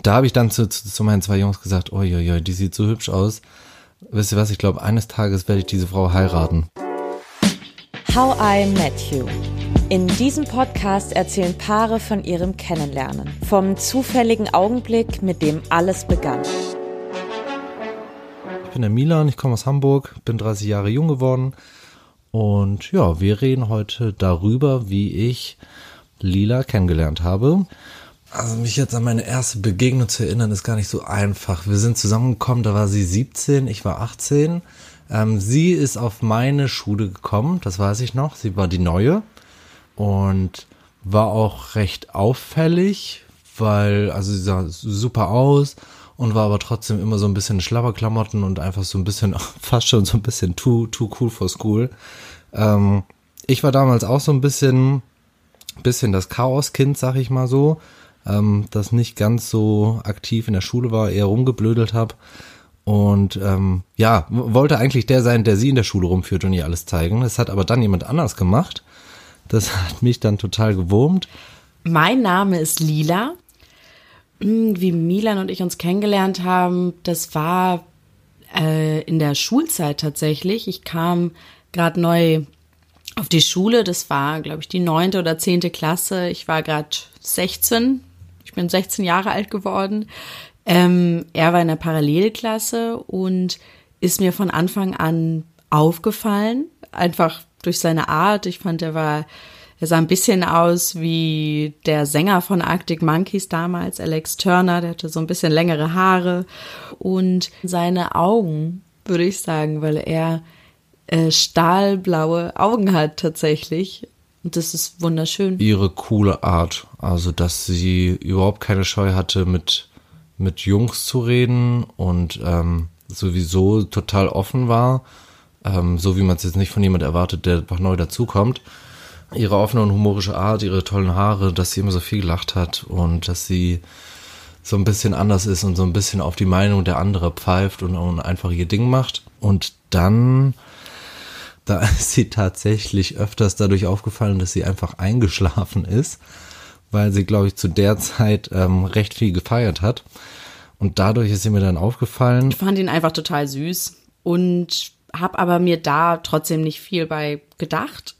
Da habe ich dann zu, zu, zu meinen zwei Jungs gesagt, oi, die sieht so hübsch aus. Wisst ihr was, ich glaube, eines Tages werde ich diese Frau heiraten. How I Met You. In diesem Podcast erzählen Paare von ihrem Kennenlernen, vom zufälligen Augenblick, mit dem alles begann. Ich bin der Milan, ich komme aus Hamburg, bin 30 Jahre jung geworden und ja, wir reden heute darüber, wie ich Lila kennengelernt habe. Also mich jetzt an meine erste Begegnung zu erinnern, ist gar nicht so einfach. Wir sind zusammengekommen, da war sie 17, ich war 18. Ähm, sie ist auf meine Schule gekommen, das weiß ich noch. Sie war die neue und war auch recht auffällig, weil, also sie sah super aus und war aber trotzdem immer so ein bisschen Schlabberklamotten und einfach so ein bisschen, fast schon so ein bisschen too, too cool for school. Ähm, ich war damals auch so ein bisschen, bisschen das Chaoskind, sag ich mal so ähm, das nicht ganz so aktiv in der Schule war, eher rumgeblödelt habe. Und ähm, ja, wollte eigentlich der sein, der sie in der Schule rumführt und ihr alles zeigen. Das hat aber dann jemand anders gemacht. Das hat mich dann total gewurmt. Mein Name ist Lila. Hm, wie Milan und ich uns kennengelernt haben, das war äh, in der Schulzeit tatsächlich. Ich kam gerade neu auf die Schule. Das war, glaube ich, die neunte oder zehnte Klasse. Ich war gerade 16, ich bin 16 Jahre alt geworden. Ähm, er war in der Parallelklasse und ist mir von Anfang an aufgefallen, einfach durch seine Art. Ich fand, er war, er sah ein bisschen aus wie der Sänger von Arctic Monkeys damals, Alex Turner, der hatte so ein bisschen längere Haare und seine Augen, würde ich sagen, weil er äh, stahlblaue Augen hat tatsächlich. Und das ist wunderschön. Ihre coole Art. Also, dass sie überhaupt keine Scheu hatte, mit, mit Jungs zu reden und ähm, sowieso total offen war. Ähm, so wie man es jetzt nicht von jemand erwartet, der noch neu dazukommt. Ihre offene und humorische Art, ihre tollen Haare, dass sie immer so viel gelacht hat und dass sie so ein bisschen anders ist und so ein bisschen auf die Meinung der andere pfeift und, und einfach ihr Ding macht. Und dann da ist sie tatsächlich öfters dadurch aufgefallen, dass sie einfach eingeschlafen ist, weil sie, glaube ich, zu der Zeit ähm, recht viel gefeiert hat. Und dadurch ist sie mir dann aufgefallen. Ich fand ihn einfach total süß und habe aber mir da trotzdem nicht viel bei gedacht.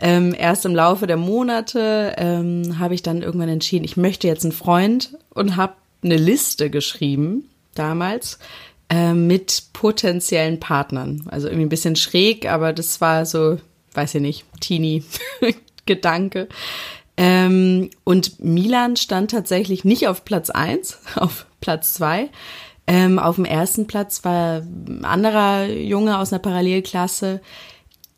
Ähm, erst im Laufe der Monate ähm, habe ich dann irgendwann entschieden, ich möchte jetzt einen Freund und habe eine Liste geschrieben damals äh, mit potenziellen Partnern. Also irgendwie ein bisschen schräg, aber das war so, weiß ich nicht, Teenie-Gedanke. Ähm, und Milan stand tatsächlich nicht auf Platz eins, auf Platz zwei. Ähm, auf dem ersten Platz war ein anderer Junge aus einer Parallelklasse.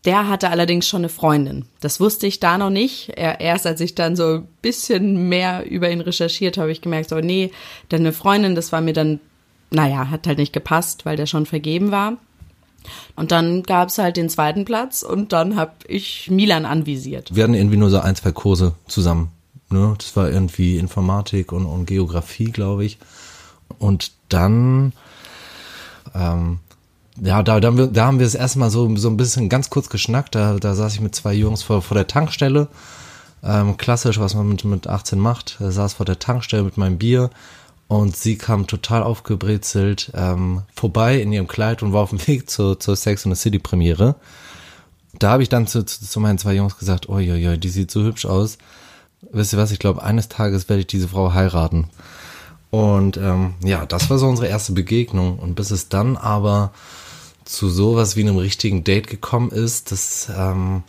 Der hatte allerdings schon eine Freundin. Das wusste ich da noch nicht. Erst als ich dann so ein bisschen mehr über ihn recherchiert habe, ich gemerkt, oh nee, denn eine Freundin, das war mir dann naja, hat halt nicht gepasst, weil der schon vergeben war. Und dann gab es halt den zweiten Platz und dann habe ich Milan anvisiert. Wir hatten irgendwie nur so ein, zwei Kurse zusammen. Ne? Das war irgendwie Informatik und, und Geografie, glaube ich. Und dann, ähm, ja, da, da, da haben wir es erstmal so, so ein bisschen ganz kurz geschnackt. Da, da saß ich mit zwei Jungs vor, vor der Tankstelle. Ähm, klassisch, was man mit, mit 18 macht. Da saß vor der Tankstelle mit meinem Bier und sie kam total aufgebrezelt ähm, vorbei in ihrem Kleid und war auf dem Weg zur, zur Sex and the City Premiere. Da habe ich dann zu, zu, zu meinen zwei Jungs gesagt, oi, die sieht so hübsch aus. Wisst ihr was, ich glaube, eines Tages werde ich diese Frau heiraten. Und ähm, ja, das war so unsere erste Begegnung. Und bis es dann aber zu sowas wie einem richtigen Date gekommen ist, das ähm,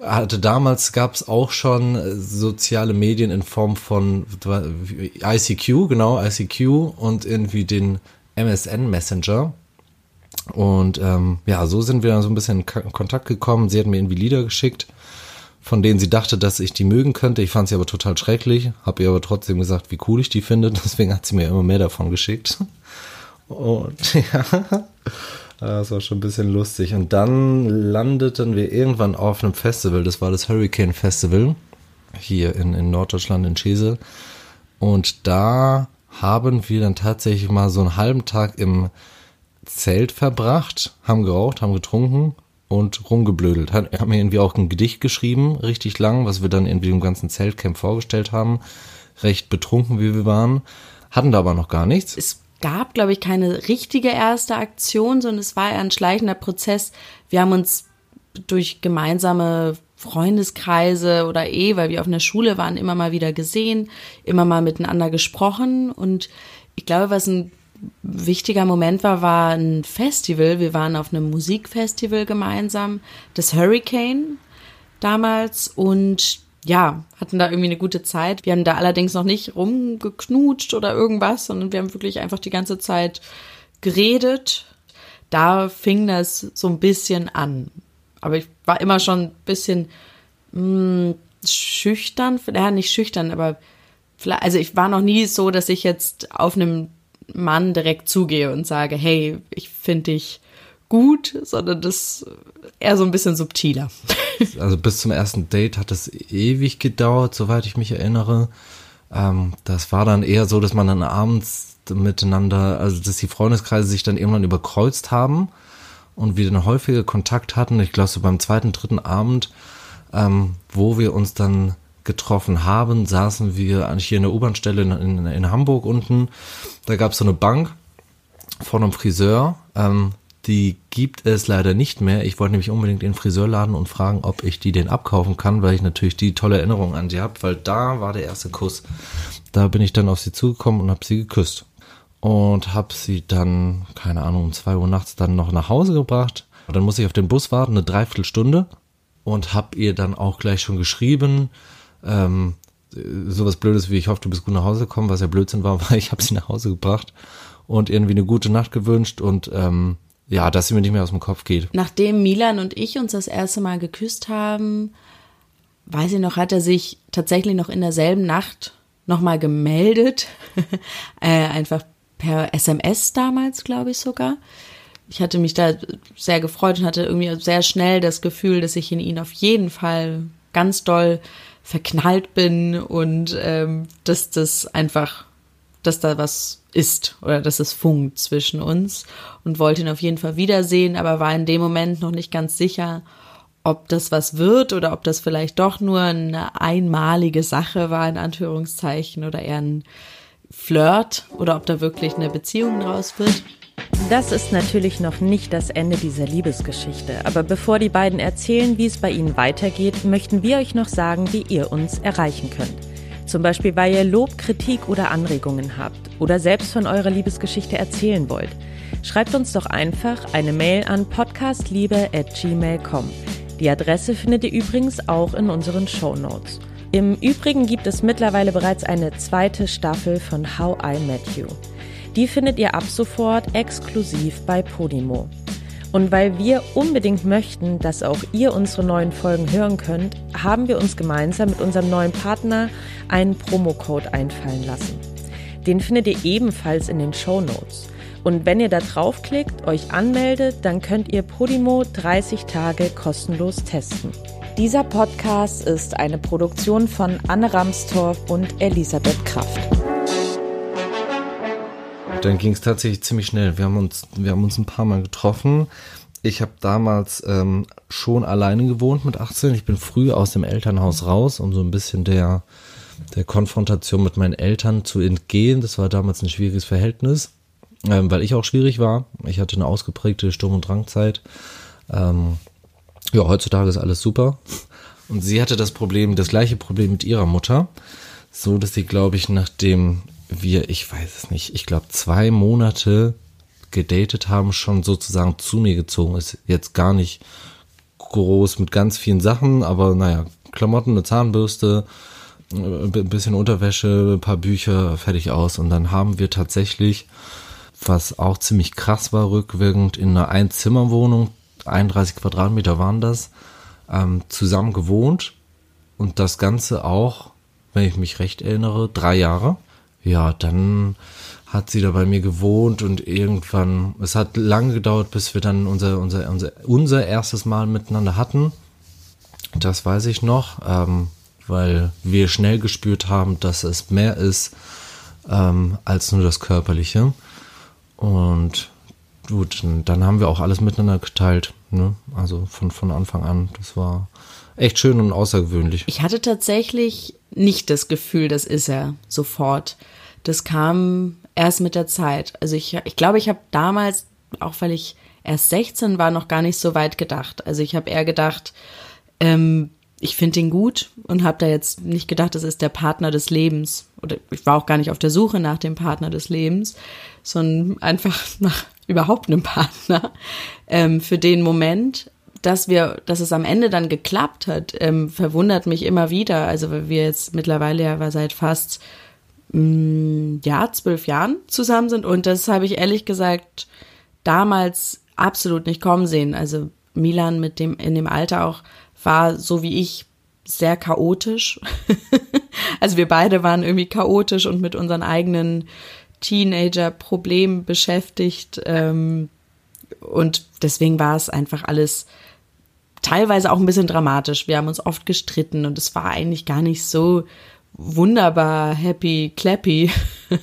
hatte damals gab es auch schon äh, soziale Medien in Form von ICQ, genau, ICQ und irgendwie den MSN Messenger. Und ähm, ja, so sind wir dann so ein bisschen in Kontakt gekommen. Sie hat mir irgendwie Lieder geschickt, von denen sie dachte, dass ich die mögen könnte. Ich fand sie aber total schrecklich, habe ihr aber trotzdem gesagt, wie cool ich die finde. Deswegen hat sie mir immer mehr davon geschickt. Und ja. Das war schon ein bisschen lustig. Und dann landeten wir irgendwann auf einem Festival. Das war das Hurricane Festival hier in, in Norddeutschland in Schese. Und da haben wir dann tatsächlich mal so einen halben Tag im Zelt verbracht, haben geraucht, haben getrunken und rumgeblödelt. Haben irgendwie auch ein Gedicht geschrieben, richtig lang, was wir dann irgendwie im ganzen Zeltcamp vorgestellt haben. Recht betrunken, wie wir waren hatten da aber noch gar nichts. Es gab, glaube ich, keine richtige erste Aktion, sondern es war ein schleichender Prozess. Wir haben uns durch gemeinsame Freundeskreise oder eh, weil wir auf einer Schule waren, immer mal wieder gesehen, immer mal miteinander gesprochen. Und ich glaube, was ein wichtiger Moment war, war ein Festival. Wir waren auf einem Musikfestival gemeinsam, das Hurricane damals. Und ja, hatten da irgendwie eine gute Zeit. Wir haben da allerdings noch nicht rumgeknutscht oder irgendwas, sondern wir haben wirklich einfach die ganze Zeit geredet. Da fing das so ein bisschen an. Aber ich war immer schon ein bisschen mh, hm, schüchtern, ja, nicht schüchtern, aber vielleicht, also ich war noch nie so, dass ich jetzt auf einem Mann direkt zugehe und sage, hey, ich finde dich gut, sondern das eher so ein bisschen subtiler. Also bis zum ersten Date hat es ewig gedauert, soweit ich mich erinnere. Ähm, das war dann eher so, dass man dann abends miteinander, also dass die Freundeskreise sich dann irgendwann überkreuzt haben und wir dann häufiger Kontakt hatten. Ich glaube, so beim zweiten, dritten Abend, ähm, wo wir uns dann getroffen haben, saßen wir eigentlich hier in der U-Bahn-Stelle in, in, in, Hamburg unten. Da gab es so eine Bank von einem Friseur. Ähm, die gibt es leider nicht mehr. Ich wollte nämlich unbedingt in den Friseur laden und fragen, ob ich die denn abkaufen kann, weil ich natürlich die tolle Erinnerung an sie habe, weil da war der erste Kuss. Da bin ich dann auf sie zugekommen und habe sie geküsst und habe sie dann, keine Ahnung, um zwei Uhr nachts dann noch nach Hause gebracht. Dann muss ich auf den Bus warten, eine Dreiviertelstunde und habe ihr dann auch gleich schon geschrieben, ähm, sowas Blödes wie ich hoffe, du bist gut nach Hause gekommen, was ja Blödsinn war, weil ich habe sie nach Hause gebracht und irgendwie eine gute Nacht gewünscht und ähm, ja, dass sie mir nicht mehr aus dem Kopf geht. Nachdem Milan und ich uns das erste Mal geküsst haben, weiß ich noch, hat er sich tatsächlich noch in derselben Nacht nochmal gemeldet, äh, einfach per SMS damals, glaube ich sogar. Ich hatte mich da sehr gefreut und hatte irgendwie sehr schnell das Gefühl, dass ich in ihn auf jeden Fall ganz doll verknallt bin und ähm, dass das einfach, dass da was ist oder dass es funkt zwischen uns und wollte ihn auf jeden Fall wiedersehen, aber war in dem Moment noch nicht ganz sicher, ob das was wird oder ob das vielleicht doch nur eine einmalige Sache war, in Anführungszeichen, oder eher ein Flirt oder ob da wirklich eine Beziehung draus wird. Das ist natürlich noch nicht das Ende dieser Liebesgeschichte, aber bevor die beiden erzählen, wie es bei ihnen weitergeht, möchten wir euch noch sagen, wie ihr uns erreichen könnt. Zum Beispiel, weil ihr Lob, Kritik oder Anregungen habt oder selbst von eurer Liebesgeschichte erzählen wollt. Schreibt uns doch einfach eine Mail an podcastliebe.gmail.com. Die Adresse findet ihr übrigens auch in unseren Show Notes. Im Übrigen gibt es mittlerweile bereits eine zweite Staffel von How I Met You. Die findet ihr ab sofort exklusiv bei Podimo. Und weil wir unbedingt möchten, dass auch ihr unsere neuen Folgen hören könnt, haben wir uns gemeinsam mit unserem neuen Partner einen Promocode einfallen lassen. Den findet ihr ebenfalls in den Show Notes. Und wenn ihr da draufklickt, euch anmeldet, dann könnt ihr Podimo 30 Tage kostenlos testen. Dieser Podcast ist eine Produktion von Anne Ramstorff und Elisabeth Kraft. Dann ging es tatsächlich ziemlich schnell. Wir haben uns, wir haben uns ein paar Mal getroffen. Ich habe damals ähm, schon alleine gewohnt mit 18. Ich bin früh aus dem Elternhaus raus, um so ein bisschen der, der Konfrontation mit meinen Eltern zu entgehen. Das war damals ein schwieriges Verhältnis, ähm, weil ich auch schwierig war. Ich hatte eine ausgeprägte Sturm- und Drangzeit. Ähm, ja, heutzutage ist alles super. Und sie hatte das Problem, das gleiche Problem mit ihrer Mutter. So, dass sie, glaube ich, nachdem wir, ich weiß es nicht, ich glaube, zwei Monate gedatet haben, schon sozusagen zu mir gezogen ist. Jetzt gar nicht groß mit ganz vielen Sachen, aber naja, Klamotten, eine Zahnbürste, ein bisschen Unterwäsche, ein paar Bücher, fertig aus. Und dann haben wir tatsächlich, was auch ziemlich krass war, rückwirkend in einer Einzimmerwohnung 31 Quadratmeter waren das, ähm, zusammen gewohnt und das Ganze auch, wenn ich mich recht erinnere, drei Jahre. Ja, dann hat sie da bei mir gewohnt und irgendwann, es hat lange gedauert, bis wir dann unser, unser, unser, unser erstes Mal miteinander hatten. Das weiß ich noch, ähm, weil wir schnell gespürt haben, dass es mehr ist ähm, als nur das Körperliche. Und gut, dann haben wir auch alles miteinander geteilt. Ne? Also von, von Anfang an. Das war echt schön und außergewöhnlich. Ich hatte tatsächlich nicht das Gefühl, das ist er sofort. das kam erst mit der Zeit. Also ich, ich glaube, ich habe damals, auch weil ich erst 16 war, noch gar nicht so weit gedacht. Also ich habe eher gedacht, ähm, ich finde ihn gut und habe da jetzt nicht gedacht, das ist der Partner des Lebens. Oder ich war auch gar nicht auf der Suche nach dem Partner des Lebens, sondern einfach nach überhaupt einem Partner ähm, für den Moment. Dass wir, dass es am Ende dann geklappt hat, ähm, verwundert mich immer wieder. Also weil wir jetzt mittlerweile ja seit fast mh, mm, ja zwölf Jahren zusammen sind und das habe ich ehrlich gesagt damals absolut nicht kommen sehen. Also Milan mit dem in dem Alter auch war so wie ich sehr chaotisch. also wir beide waren irgendwie chaotisch und mit unseren eigenen Teenager-Problemen beschäftigt. Ähm, und deswegen war es einfach alles teilweise auch ein bisschen dramatisch. Wir haben uns oft gestritten und es war eigentlich gar nicht so wunderbar happy, clappy.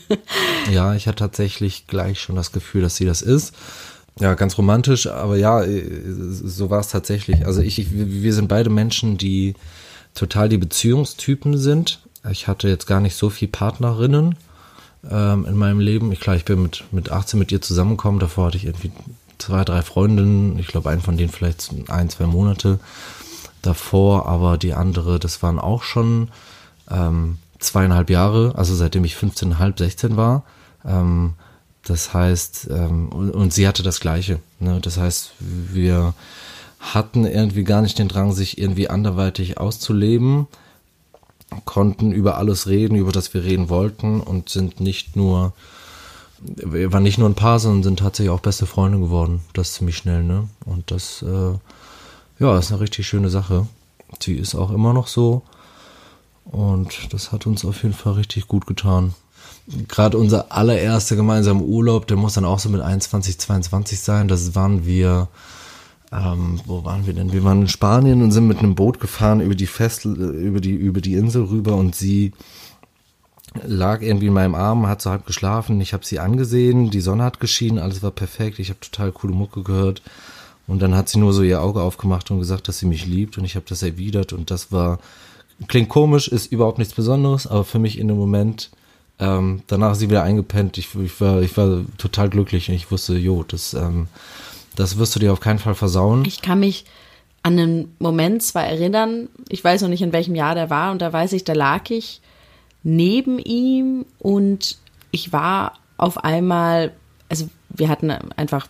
ja, ich hatte tatsächlich gleich schon das Gefühl, dass sie das ist. Ja, ganz romantisch, aber ja, äh, so war es tatsächlich. Also ich, wir sind beide Menschen, die total die Beziehungstypen sind. Ich hatte jetzt gar nicht so viel Partnerinnen ähm, in meinem Leben. Ich klar, ich bin mit, mit 18 mit ihr zusammengekommen. Davor hatte ich irgendwie zwei, drei Freundinnen. Ich glaube, einen von denen vielleicht ein, zwei Monate davor, aber die andere, das waren auch schon ähm, zweieinhalb Jahre, also seitdem ich 15,5, 16 war. Ähm, das heißt, ähm, und, und, sie hatte das Gleiche. Ne? Das heißt, wir hatten irgendwie gar nicht den Drang, sich irgendwie anderweitig auszuleben, konnten über alles reden, über das wir reden wollten und sind nicht nur, wir waren nicht nur ein Paar, sondern sind tatsächlich auch beste Freunde geworden. Das ziemlich schnell, ne? Und das, äh, ja, ist eine richtig schöne Sache. Sie ist auch immer noch so. Und das hat uns auf jeden Fall richtig gut getan. Gerade unser allererster gemeinsamer Urlaub, der muss dann auch so mit 21, 22 sein. Das waren wir, ähm, wo waren wir denn? Wir waren in Spanien und sind mit einem Boot gefahren über die Fest, über die, über die Insel rüber und sie lag irgendwie in meinem Arm, hat so halb geschlafen. Ich habe sie angesehen, die Sonne hat geschienen, alles war perfekt. Ich habe total coole Mucke gehört. Und dann hat sie nur so ihr Auge aufgemacht und gesagt, dass sie mich liebt und ich habe das erwidert und das war klingt komisch, ist überhaupt nichts Besonderes, aber für mich in dem Moment, ähm, danach ist sie wieder eingepennt. Ich, ich, war, ich war total glücklich und ich wusste, jo, das, ähm, das wirst du dir auf keinen Fall versauen. Ich kann mich an einen Moment zwar erinnern, ich weiß noch nicht, in welchem Jahr der war, und da weiß ich, da lag ich neben ihm und ich war auf einmal, also wir hatten einfach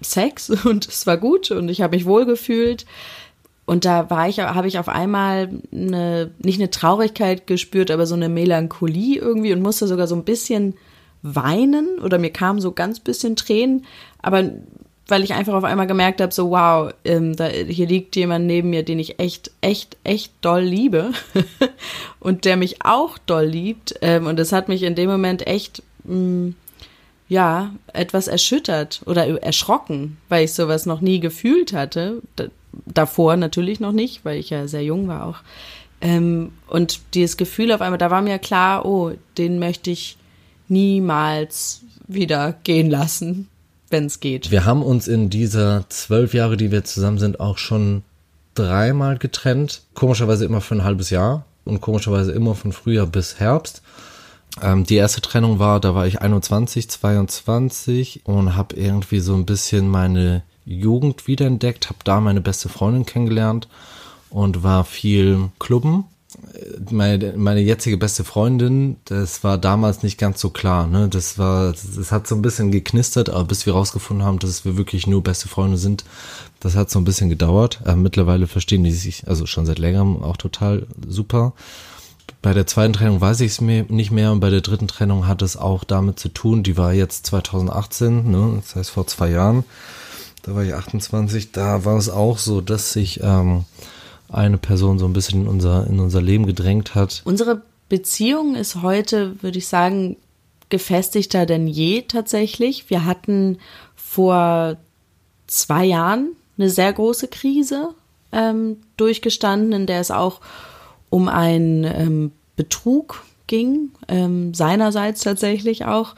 Sex und es war gut und ich habe mich wohlgefühlt. Und da war ich, habe ich auf einmal eine, nicht eine Traurigkeit gespürt, aber so eine Melancholie irgendwie und musste sogar so ein bisschen weinen oder mir kamen so ganz bisschen Tränen, aber weil ich einfach auf einmal gemerkt habe, so wow, ähm, da, hier liegt jemand neben mir, den ich echt, echt, echt doll liebe und der mich auch doll liebt. Ähm, und das hat mich in dem Moment echt, mh, mm, ja, etwas erschüttert oder erschrocken, weil ich sowas noch nie gefühlt hatte davor natürlich noch nicht, weil ich ja sehr jung war auch. Ähm, und dieses Gefühl auf einmal, da war mir klar, oh, den möchte ich niemals wieder gehen lassen, wenn es geht. Wir haben uns in dieser zwölf Jahre, die wir zusammen sind, auch schon dreimal getrennt. Komischerweise immer für ein halbes Jahr und komischerweise immer von Frühjahr bis Herbst. Ähm, die erste Trennung war, da war ich 21, 22 und habe irgendwie so ein bisschen meine Jugend wiederentdeckt, habe da meine beste Freundin kennengelernt und war viel Clubben. Meine, meine jetzige beste Freundin, das war damals nicht ganz so klar. Ne? Das war, das hat so ein bisschen geknistert, aber bis wir rausgefunden haben, dass wir wirklich nur beste Freunde sind, das hat so ein bisschen gedauert. Äh, mittlerweile verstehen die sich, also schon seit längerem auch total super. Bei der zweiten Trennung weiß ich es mir nicht mehr und bei der dritten Trennung hat es auch damit zu tun, die war jetzt 2018, ne? das heißt vor zwei Jahren da war ich 28, da war es auch so, dass sich ähm, eine Person so ein bisschen in unser, in unser Leben gedrängt hat. Unsere Beziehung ist heute, würde ich sagen, gefestigter denn je tatsächlich. Wir hatten vor zwei Jahren eine sehr große Krise ähm, durchgestanden, in der es auch um einen ähm, Betrug ging, ähm, seinerseits tatsächlich auch.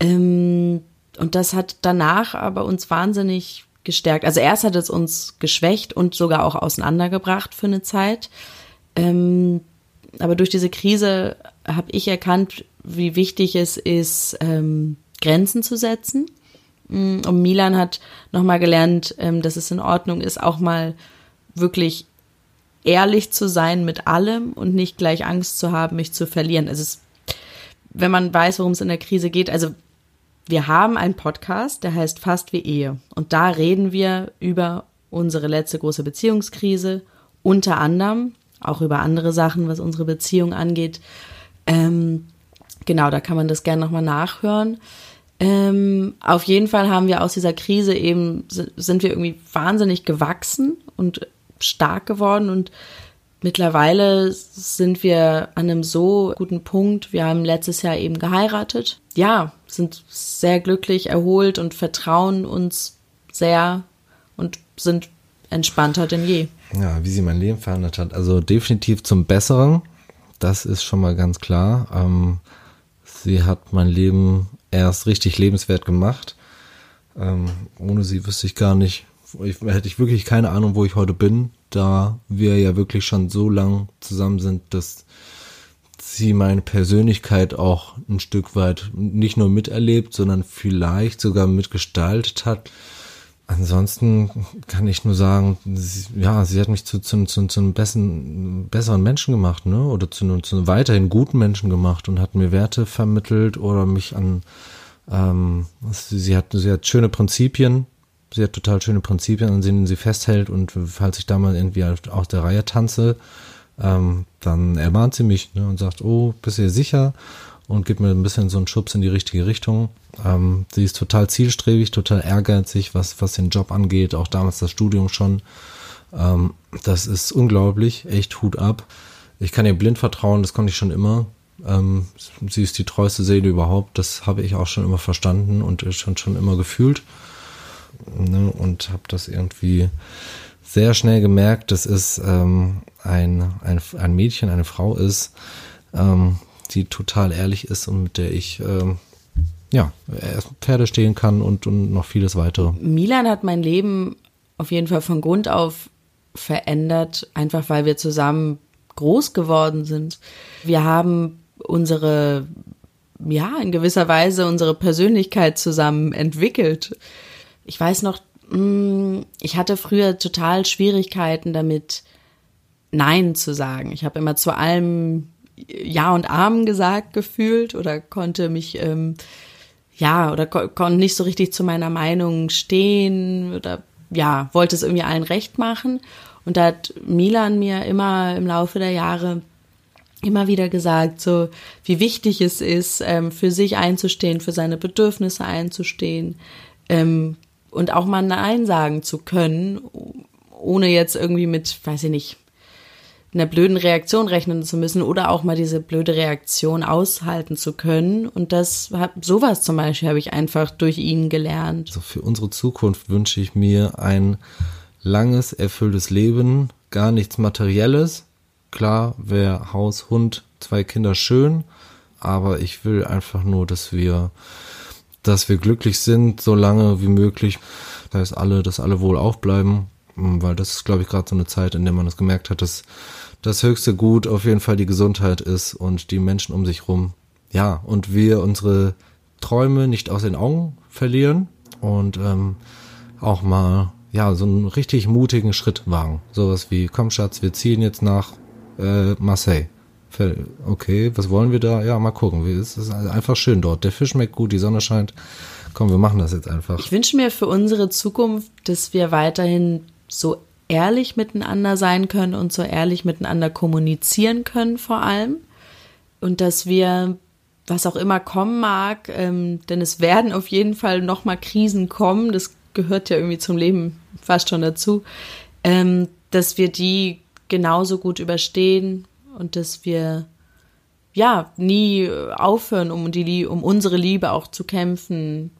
Ähm, und das hat danach aber uns wahnsinnig gestärkt. Also erst hat es uns geschwächt und sogar auch auseinandergebracht für eine Zeit. Ähm, aber durch diese Krise habe ich erkannt, wie wichtig es ist, ähm, Grenzen zu setzen. Mm, und Milan hat nochmal gelernt, ähm, dass es in Ordnung ist, auch mal wirklich ehrlich zu sein mit allem und nicht gleich Angst zu haben, mich zu verlieren. Also es, wenn man weiß, worum es in der Krise geht, also wir haben einen Podcast, der heißt Fast wie Ehe. Und da reden wir über unsere letzte große Beziehungskrise, unter anderem auch über andere Sachen, was unsere Beziehung angeht. Ähm, genau, da kann man das gerne nochmal nachhören. Ähm, auf jeden Fall haben wir aus dieser Krise eben, sind wir irgendwie wahnsinnig gewachsen und stark geworden und mittlerweile sind wir an einem so guten Punkt. Wir haben letztes Jahr eben geheiratet. Ja, sind sehr glücklich, erholt und vertrauen uns sehr und sind entspannter denn je. Ja, wie sie mein Leben verändert hat. Also definitiv zum Besseren. Das ist schon mal ganz klar. Ähm, sie hat mein Leben erst richtig lebenswert gemacht. Ähm, ohne sie wüsste ich gar nicht, ich, hätte ich wirklich keine Ahnung, wo ich heute bin, da wir ja wirklich schon so lang zusammen sind, dass sie meine Persönlichkeit auch ein Stück weit nicht nur miterlebt, sondern vielleicht sogar mitgestaltet hat. Ansonsten kann ich nur sagen, sie, ja, sie hat mich zu, zu, zu, zu einem besseren, besseren Menschen gemacht, ne? Oder zu, zu einem weiterhin guten Menschen gemacht und hat mir Werte vermittelt oder mich an, ähm, sie hat, sie hat schöne Prinzipien, sie hat total schöne Prinzipien, an denen sie festhält und falls ich da mal irgendwie aus der Reihe tanze, ähm, dann ermahnt sie mich ne, und sagt, oh, bist du sicher? Und gibt mir ein bisschen so einen Schubs in die richtige Richtung. Ähm, sie ist total zielstrebig, total ehrgeizig, was, was den Job angeht, auch damals das Studium schon. Ähm, das ist unglaublich, echt Hut ab. Ich kann ihr blind vertrauen, das konnte ich schon immer. Ähm, sie ist die treueste Seele überhaupt, das habe ich auch schon immer verstanden und schon, schon immer gefühlt. Ne, und habe das irgendwie sehr schnell gemerkt, dass es ähm, ein, ein, ein Mädchen, eine Frau ist, ähm, die total ehrlich ist und mit der ich ähm, ja, Pferde stehen kann und, und noch vieles weitere. Milan hat mein Leben auf jeden Fall von Grund auf verändert, einfach weil wir zusammen groß geworden sind. Wir haben unsere, ja, in gewisser Weise unsere Persönlichkeit zusammen entwickelt. Ich weiß noch, ich hatte früher total Schwierigkeiten damit, Nein zu sagen. Ich habe immer zu allem Ja und Amen gesagt gefühlt oder konnte mich ähm, ja, oder ko konnte nicht so richtig zu meiner Meinung stehen oder ja, wollte es irgendwie allen recht machen. Und da hat Milan mir immer im Laufe der Jahre immer wieder gesagt, so wie wichtig es ist, ähm, für sich einzustehen, für seine Bedürfnisse einzustehen ähm, und auch mal Nein sagen zu können, ohne jetzt irgendwie mit, weiß ich nicht, einer blöden Reaktion rechnen zu müssen oder auch mal diese blöde Reaktion aushalten zu können. Und das sowas zum Beispiel habe ich einfach durch ihn gelernt. Also für unsere Zukunft wünsche ich mir ein langes, erfülltes Leben, gar nichts Materielles. Klar, wäre Haus, Hund, zwei Kinder schön, aber ich will einfach nur, dass wir, dass wir glücklich sind, so lange wie möglich. Da ist alle, dass alle wohl aufbleiben, weil das ist, glaube ich, gerade so eine Zeit, in der man es das gemerkt hat, dass das höchste Gut auf jeden Fall die Gesundheit ist und die Menschen um sich rum. Ja, und wir unsere Träume nicht aus den Augen verlieren und ähm, auch mal ja so einen richtig mutigen Schritt wagen. Sowas wie, komm Schatz, wir ziehen jetzt nach äh, Marseille. Okay, was wollen wir da? Ja, mal gucken. Es ist einfach schön dort. Der Fisch schmeckt gut, die Sonne scheint. Komm, wir machen das jetzt einfach. Ich wünsche mir für unsere Zukunft, dass wir weiterhin so ehrlich miteinander sein können und so ehrlich miteinander kommunizieren können vor allem. Und dass wir, was auch immer kommen mag, ähm, denn es werden auf jeden Fall nochmal Krisen kommen, das gehört ja irgendwie zum Leben fast schon dazu, ähm, dass wir die genauso gut überstehen und dass wir ja nie aufhören, um die um unsere Liebe auch zu kämpfen,